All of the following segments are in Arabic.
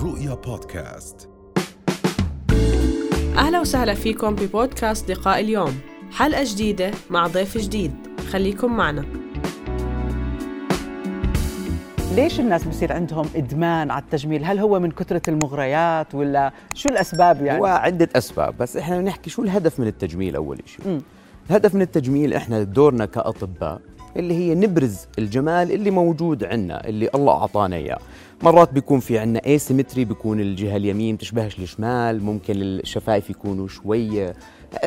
الرؤيا بودكاست. أهلا وسهلا فيكم ببودكاست لقاء اليوم. حلقة جديدة مع ضيف جديد. خليكم معنا. ليش الناس بصير عندهم إدمان على التجميل؟ هل هو من كثرة المغريات ولا شو الأسباب يعني؟ هو عدة أسباب بس إحنا بنحكي شو الهدف من التجميل أول شيء؟ الهدف من التجميل إحنا دورنا كأطباء اللي هي نبرز الجمال اللي موجود عندنا اللي الله أعطانا إياه. مرات بيكون في عندنا asymmetry بيكون الجهة اليمين تشبهش الشمال ممكن الشفايف يكونوا شوية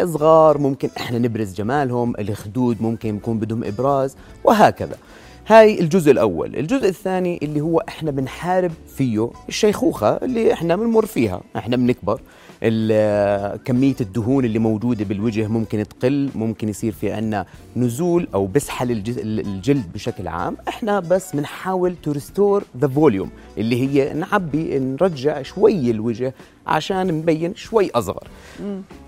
صغار ممكن إحنا نبرز جمالهم الخدود ممكن يكون بدهم إبراز وهكذا. هاي الجزء الأول. الجزء الثاني اللي هو إحنا بنحارب فيه الشيخوخة اللي إحنا بنمر فيها إحنا بنكبر. كمية الدهون اللي موجودة بالوجه ممكن تقل ممكن يصير في عنا نزول أو بسحل الجز- الجلد بشكل عام إحنا بس بنحاول to restore the volume اللي هي نعبي نرجع شوي الوجه عشان نبين شوي أصغر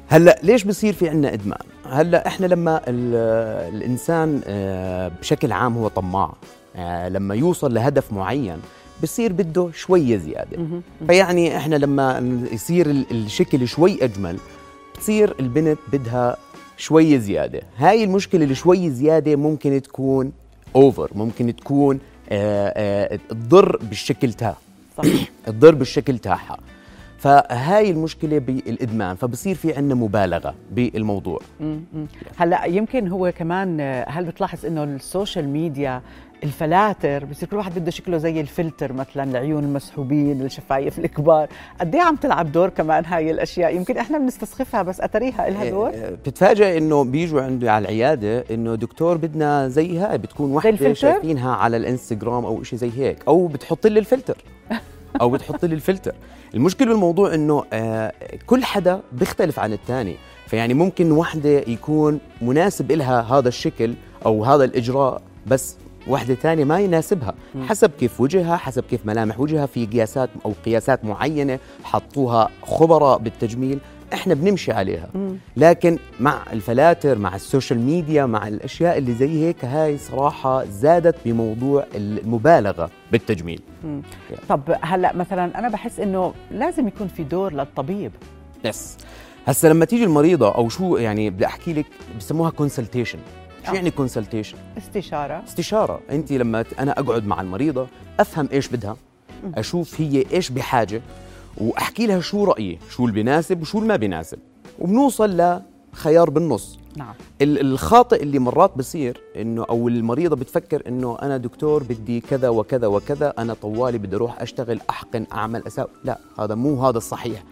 هلأ ليش بصير في عنا إدمان؟ هلأ إحنا لما ال- الإنسان آه، بشكل عام هو طماع آه، لما يوصل لهدف معين بصير بده شوية زيادة. فيعني إحنا لما يصير ال- الشكل شوي أجمل بتصير البنت بدها شوية زيادة. هاي المشكلة اللي شوي زيادة ممكن تكون over ممكن تكون آه، آه، تضر بالشكل تاعها. صح تضر بالشكل تاعها. فهاي المشكلة بالإدمان. فبصير في عندنا مبالغة بالموضوع. هلأ يمكن هو كمان آه، هل بتلاحظ إنه ال social media الفلاتر بصير كل واحد بده شكله زي الفلتر مثلا العيون المسحوبين الشفايف الكبار. قد إيه عم تلعب دور كمان هاي الأشياء؟ يمكن إحنا بنستسخفها بس أتريها لها دور. آه، بتتفاجئ إنه بيجوا عندي على العيادة إنه دكتور بدنا زي هاي بتكون وحدة؟ شايفينها على الإنستغرام أو شيء زي هيك أو بتحط لي الفلتر. أو بتحط لي الفلتر. المشكلة بالموضوع إنه آه كل حدا بيختلف عن الثاني فيعني ممكن وحدة يكون مناسب لها هذا الشكل أو هذا الإجراء بس وحده ثانية ما يناسبها. حسب كيف وجهها حسب كيف ملامح وجهها في قياسات أو قياسات معينة حطوها خبراء بالتجميل إحنا بنمشي عليها. لكن مع الفلاتر مع ال social media مع الأشياء اللي زي هيك هاي صراحة زادت بموضوع المبالغة بالتجميل. طب هلأ مثلا أنا بحس إنه لازم يكون في دور للطبيب. yes هسه لما تيجي المريضة أو شو يعني بدي أحكي لك بسموها consultation شو آه. يعني consultation استشارة. استشارة. أنت لما أنا أقعد مع المريضة أفهم إيش بدها أشوف هي إيش بحاجة وأحكي لها شو رأيي شو اللي بيناسب وشو اللي ما بيناسب وبنوصل لخيار بالنص. نعم. ال- الخاطئ اللي مرات بصير إنه أو المريضة بتفكر إنه أنا دكتور بدي كذا وكذا وكذا أنا طوالي بدي أروح أشتغل أحقن أعمل اساوي لا هذا مو هذا الصحيح.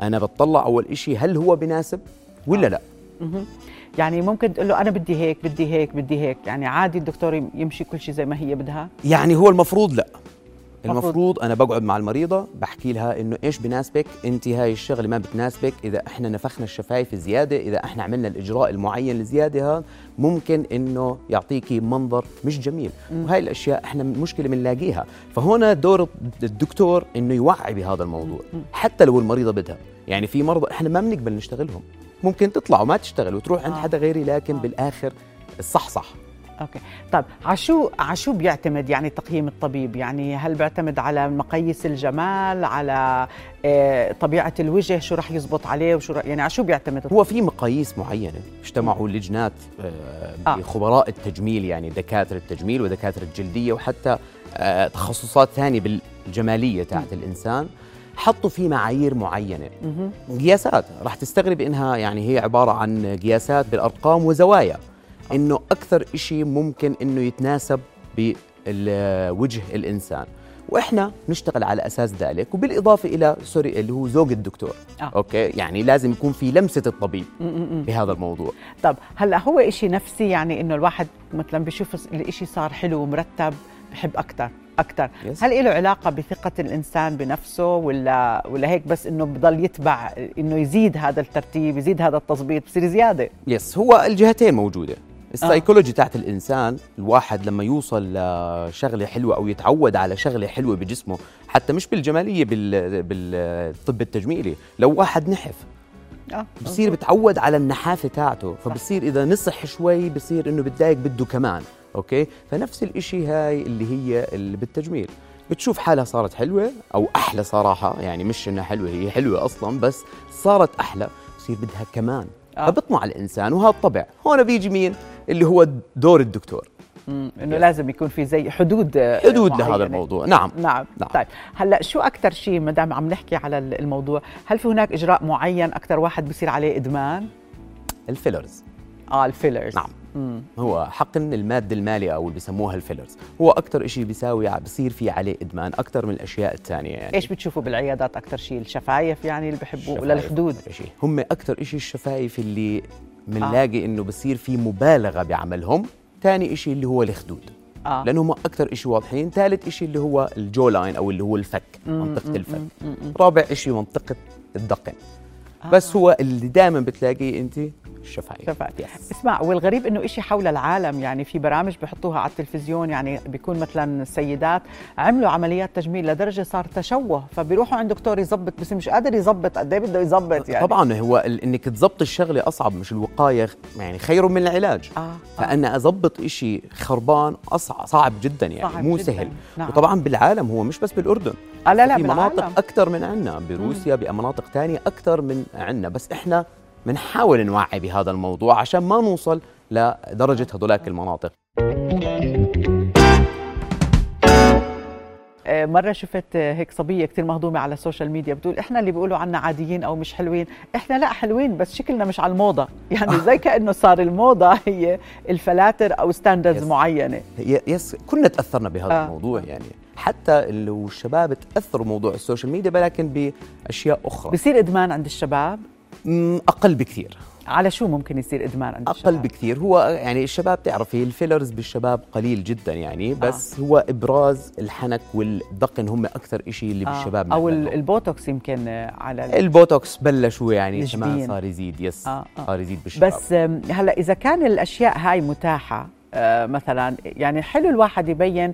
أنا بتطلع أول إشي هل هو بناسب ولا لا؟ يعني ممكن تقول له أنا بدي هيك بدي هيك بدي هيك. يعني عادي الدكتور يمشي كل شيء زي ما هي بدها؟ يعني هو المفروض لا. مفروض. المفروض أنا بقعد مع المريضة بحكي لها إنه إيش بناسبك؟ أنت هاي الشغلة ما بتناسبك. إذا إحنا نفخنا الشفايف زيادة إذا إحنا عملنا الإجراء المعين الزياده هذا ممكن إنه يعطيكي منظر مش جميل. وهاي الأشياء إحنا مشكلة بنلاقيها. فهنا دور الدكتور إنه يوعي بهذا الموضوع. حتى لو المريضة بدها. يعني في مرضى إحنا ما بنقبل نشتغلهم. ممكن تطلع وما تشتغل وتروح عند آه. حدا غيري لكن بالآخر الصح صح أوكي. طيب عشو عشو بيعتمد يعني تقييم الطبيب؟ يعني هل بيعتمد على مقاييس الجمال على آه، طبيعة الوجه شو رح يزبط عليه وشو رح يعني عشو بيعتمد؟ هو في مقاييس معينة اجتمعوا لجنات آه، آه. بخبراء التجميل يعني دكاترة التجميل ودكاترة الجلدية وحتى آه، تخصصات ثانية بالجمالية تاعت الإنسان. حطوا في معايير معينة. قياسات راح تستغرب إنها يعني هي عبارة عن قياسات بالأرقام وزوايا إنه أكثر شيء ممكن إنه يتناسب بوجه الإنسان. وإحنا نشتغل على أساس ذلك وبالإضافة إلى sorry اللي هو ذوق الدكتور. آه. okay؟ يعني لازم يكون في لمسة الطبيب بهذا الموضوع. طب هلأ هو إشي نفسي يعني إنه الواحد مثلا بيشوف الإشي صار حلو ومرتب بحب أكثر أكثر Yes. هل له علاقة بثقة الإنسان بنفسه ولا ولا هيك بس إنه بضل يتبع إنه يزيد هذا الترتيب يزيد هذا التظبيط بصير زيادة؟ yes هو الجهتين موجودة. السايكولوجي تاعت الإنسان الواحد لما يوصل لشغلة حلوة أو يتعود على شغلة حلوة بجسمه حتى مش بالجمالية بال بالطب التجميلي لو واحد نحف آه بصير بتعود على النحافة تاعته فبصير إذا نصح شوي بصير إنه بتضايق بده كمان. okay فنفس الإشي هاي اللي هي اللي بالتجميل بتشوف حالها صارت حلوة أو أحلى صراحة يعني مش إنها حلوة هي حلوة أصلا بس صارت أحلى بصير بدها كمان آه. فبطمع الإنسان وهذا الطبع هون بيجي مين اللي هو دور الدكتور. إنه لازم يكون في زي حدود آه، حدود معينة. لهذا الموضوع نعم نعم. نعم. طيب هلأ شو أكثر شيء ما دام عم نحكي على الموضوع هل في هناك إجراء معين أكثر واحد بصير عليه إدمان الفيلرز آه الفيلرز نعم. مم. هو حقن المادة المالية أو اللي بسموها الفيلرز. هو أكثر شيء بيساوي بصير في عليه إدمان أكثر من الأشياء الثانية يعني. إيش بتشوفوا بالعيادات أكثر شيء الشفايف يعني اللي بحبوه ولا الخدود هم أكثر شيء الشفايف اللي بنلاقي آه. إنه بصير في مبالغة بعملهم. ثاني شيء اللي هو الخدود. آه. لأنهم أكثر شيء واضحين. ثالث شيء اللي هو ال jawline أو اللي هو الفك منطقة مم، الفك. رابع شيء منطقة الدقن. آه. بس هو اللي دائما بتلاقيه أنت الشفايف شفايف. yes. اسمع والغريب إنه إشي حول العالم يعني في برامج بحطوها على التلفزيون يعني بيكون مثلا السيدات عملوا عمليات تجميل لدرجة صار تشوه فبيروحوا عند دكتور يظبط بس مش قادر يظبط قد إيه بده يظبط يعني طبعا هو إنك تظبط الشغلة أصعب مش الوقاية يعني خير من العلاج آه، آه. فانا أظبط إشي خربان أصعب صعب جدا يعني صعب مو جداً. سهل نعم. وطبعا بالعالم هو مش بس بالأردن آه لا لا في مناطق بالعالم. أكثر من عندنا بروسيا بمناطق ثانية أكثر من عندنا بس إحنا بنحاول نوعي بهذا الموضوع عشان ما نوصل لدرجة هذولاك المناطق. آه، مرة شفت آه، هيك صبية كتير مهضومة على السوشيال ميديا بتقول إحنا اللي بيقولوا عنا عاديين أو مش حلوين. إحنا لا حلوين بس شكلنا مش على الموضة. يعني زي كأنه صار الموضة هي الفلاتر أو standards yes. ي- yes كلنا تأثرنا بهذا آه. الموضوع يعني. حتى لو الشباب تأثروا بموضوع السوشيال ميديا ولكن بأشياء أخرى. بصير إدمان عند الشباب؟ أقل بكثير. على شو ممكن يصير إدمان عند أقل الشباب؟ بكثير هو يعني الشباب تعرفي ال fillers بالشباب قليل جدا يعني بس آه. هو إبراز الحنك والدقن هم أكثر شيء اللي آه. بالشباب. ال- البوتوكس يمكن آه، على ال- البوتوكس بلشوا يعني. كمان صار يزيد yes آه، آه. آه. صار يزيد بالشباب بس هلأ إذا كان الأشياء هاي متاحة آه، مثلا يعني حلو الواحد يبين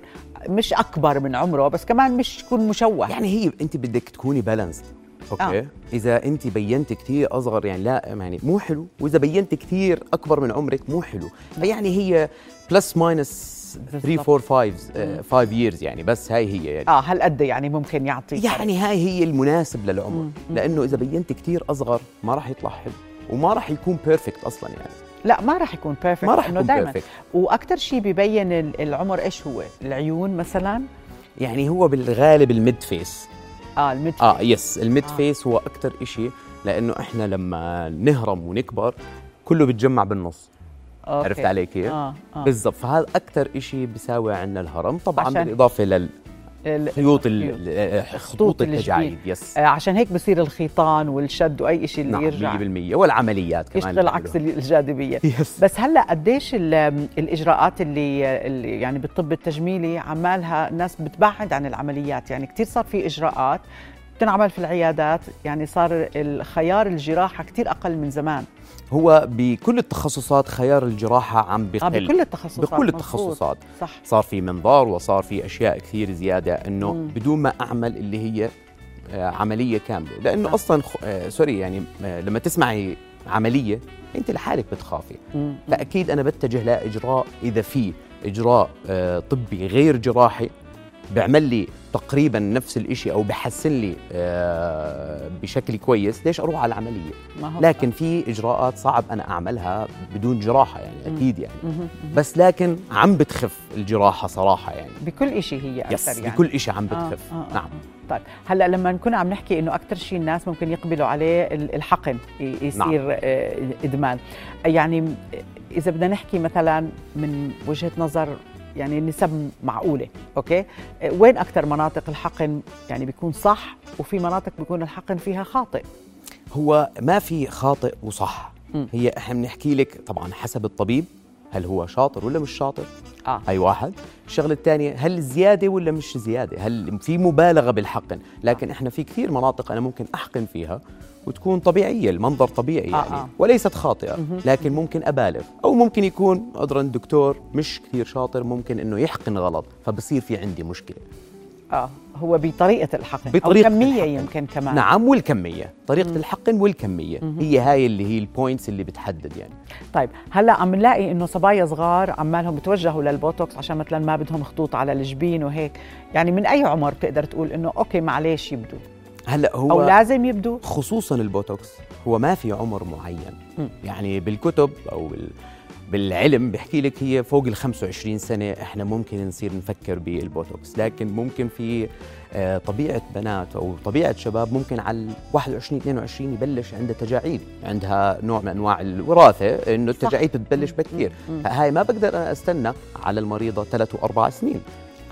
مش أكبر من عمره بس كمان مش يكون مشوه يعني هي أنت بدك تكوني بال balanced أوكي آه. آه. إذا أنت بينت كثير أصغر يعني لا يعني مو حلو. وإذا بينت كثير أكبر من عمرك مو حلو. فيعني هي plus minus 3 4 5 5 years يعني. بس هاي هي يعني. آه هالقد يعني ممكن يعطي. يعني هاي هي المناسب للعمر. لأنه إذا بينت كثير أصغر ما راح يطلع حلو. وما راح يكون perfect أصلا يعني. لا ما راح يكون perfect ما راح يكون دائما وأكثر شيء ببين ال- العمر إيش هو؟ العيون مثلا؟ يعني هو بالغالب ال mid face آه ال mid آه yes ال mid آه. آه. face هو أكثر شيء لأنه إحنا لما نهرم ونكبر كله بيتجمع بالنص okay. عرفت علي كيف؟ آه آه بالضبط فهذا أكثر شيء بيساوي عندنا الهرم طبعا عشان- بالإضافة ال- ال- خطوط. التجاعيد yes. آه عشان هيك بصير الخيطان والشد وأي شيء اللي نعم يرجع 100% والعمليات كمان يشتغل عكس الجاذبية. يس. بس هلأ قديش ال- الإجراءات اللي, اللي يعني بالطب التجميلي عمالها الناس بتبعد عن العمليات. يعني كثير صار في إجراءات بتنعمل في العيادات يعني صار الخيار الجراحة كثير أقل من زمان هو بكل التخصصات خيار الجراحة عم آه بقل بكل التخصصات بكل. التخصصات صح صار في منظار وصار في أشياء كثير زيادة إنه مم. بدون ما أعمل اللي هي آه، عملية كاملة لأنه آه. أصلا خ- آه، سوري يعني آه، لما تسمعي عملية أنت لحالك بتخافي مم. فأكيد أنا بتجه لإجراء إذا في إجراء آه، طبي غير جراحي بيعمل لي تقريبا نفس الشيء أو بحسن لي آه، بشكل كويس ليش أروح على العملية؟ لكن في إجراءات صعب أنا أعملها بدون جراحة يعني أكيد يعني. بس لكن عم بتخف الجراحة صراحة يعني. بكل شيء هي yes أكثر يعني. بكل شيء عم آه، بتخف. آه، آه، نعم. آه. طيب هلأ لما نكون عم نحكي إنه أكثر شيء الناس ممكن يقبلوا عليه ال- الحقن يصير نعم. إدمان. يعني إذا بدنا نحكي مثلا من وجهة نظر يعني النسب معقولة okay؟ آه، وين أكثر مناطق الحقن يعني بيكون صح وفي مناطق بيكون الحقن فيها خاطئ؟ هو ما في خاطئ وصح. مم. هي إحنا بنحكي لك طبعا حسب الطبيب هل هو شاطر ولا مش شاطر؟ آه. أي واحد. الشغلة الثانية هل زيادة ولا مش زيادة؟ هل في مبالغة بالحقن؟ لكن إحنا في كثير مناطق أنا ممكن أحقن فيها. وتكون طبيعية المنظر طبيعي آه، يعني. آه. وليست خاطئة لكن ممكن أبالغ. أو ممكن يكون عذرا الدكتور مش كثير شاطر ممكن إنه يحقن غلط فبصير في عندي مشكلة. آه هو بطريقة الحقن بطريقة أو كمية الحقن. يمكن كمان. نعم والكمية. طريقة مم. الحقن والكمية. مهم. هي هاي اللي هي البوينتس اللي بتحدد يعني. طيب هلأ عم نلاقي إنه صبايا صغار عمالهم بتوجهوا للبوتوكس عشان مثلا ما بدهم خطوط على الجبين وهيك. يعني من أي عمر بتقدر تقول إنه okay معلش يبدوا هلا هو أو لازم يبدوا خصوصا البوتوكس هو ما في عمر معين. مم. يعني بالكتب أو بال بالعلم بيحكي لك هي فوق ال 25 سنة إحنا ممكن نصير نفكر بالبوتوكس. لكن ممكن في آه، طبيعة بنات أو طبيعة شباب ممكن على ال 21 22 يبلش عندها تجاعيد. عندها نوع من أنواع الوراثة إنه التجاعيد بتبلش بكثير. مم. هاي ما بقدر أنا أستنى على المريضة ثلاث وأربع سنين.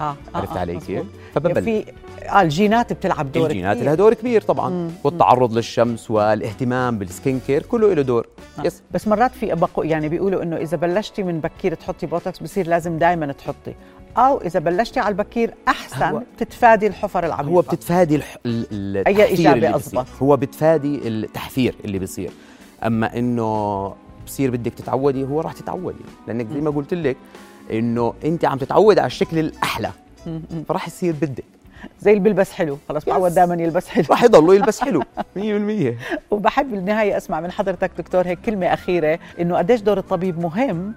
آه عرفت علي كيف؟ مزبوط. فببلش في آه الجينات بتلعب دور الجينات كبير. لها دور كبير طبعا مم. والتعرض للشمس والاهتمام بال skin care كله له دور آه. yes بس مرات في بقو يعني بيقولوا إنه إذا بلشتي من بكير تحطي بوتوكس بصير لازم دائما تحطي أو إذا بلشتي على البكير أحسن هو- تتفادي الحفر العميقه هو بتتفادي الح... ال- التحفير اللي أزبط. بيصير. هو بتفادي التحفير اللي بيصير أما إنه بصير بدك تتعودي هو راح تتعودي لأنك زي ما قلت لك إنه أنت عم تتعودي على الشكل الأحلى. فراح يصير بدك. زي اللي بيلبس حلو. خلص بعود دائما يلبس حلو. راح يضلوا يلبس حلو. 100% وبحب بالنهاية أسمع من حضرتك دكتور هيك كلمة أخيرة إنه قديش دور الطبيب مهم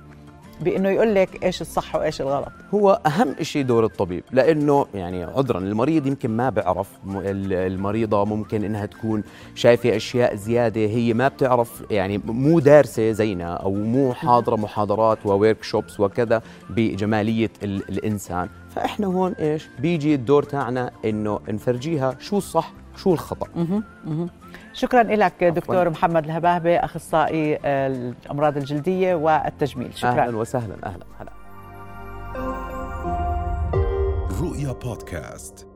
بإنه يقول لك إيش الصح وإيش الغلط. هو أهم شيء دور الطبيب لأنه يعني عذرا المريض يمكن ما بيعرف المريضة ممكن إنها تكون شايفة أشياء زيادة هي ما بتعرف يعني مو دارسة زينا أو مو حاضرة محاضرات وورك شوبس وكذا بجمالية ال- الإنسان. فإحنا هون إيش؟ بيجي الدور تاعنا إنه نفرجيها شو الصح شو الخطأ؟ مهم. مهم. شكرا لك دكتور محمد الهباهبه أخصائي آه، الأمراض الجلدية والتجميل شكرا. أهلا وسهلا أهلا هلا. رؤيا بودكاست.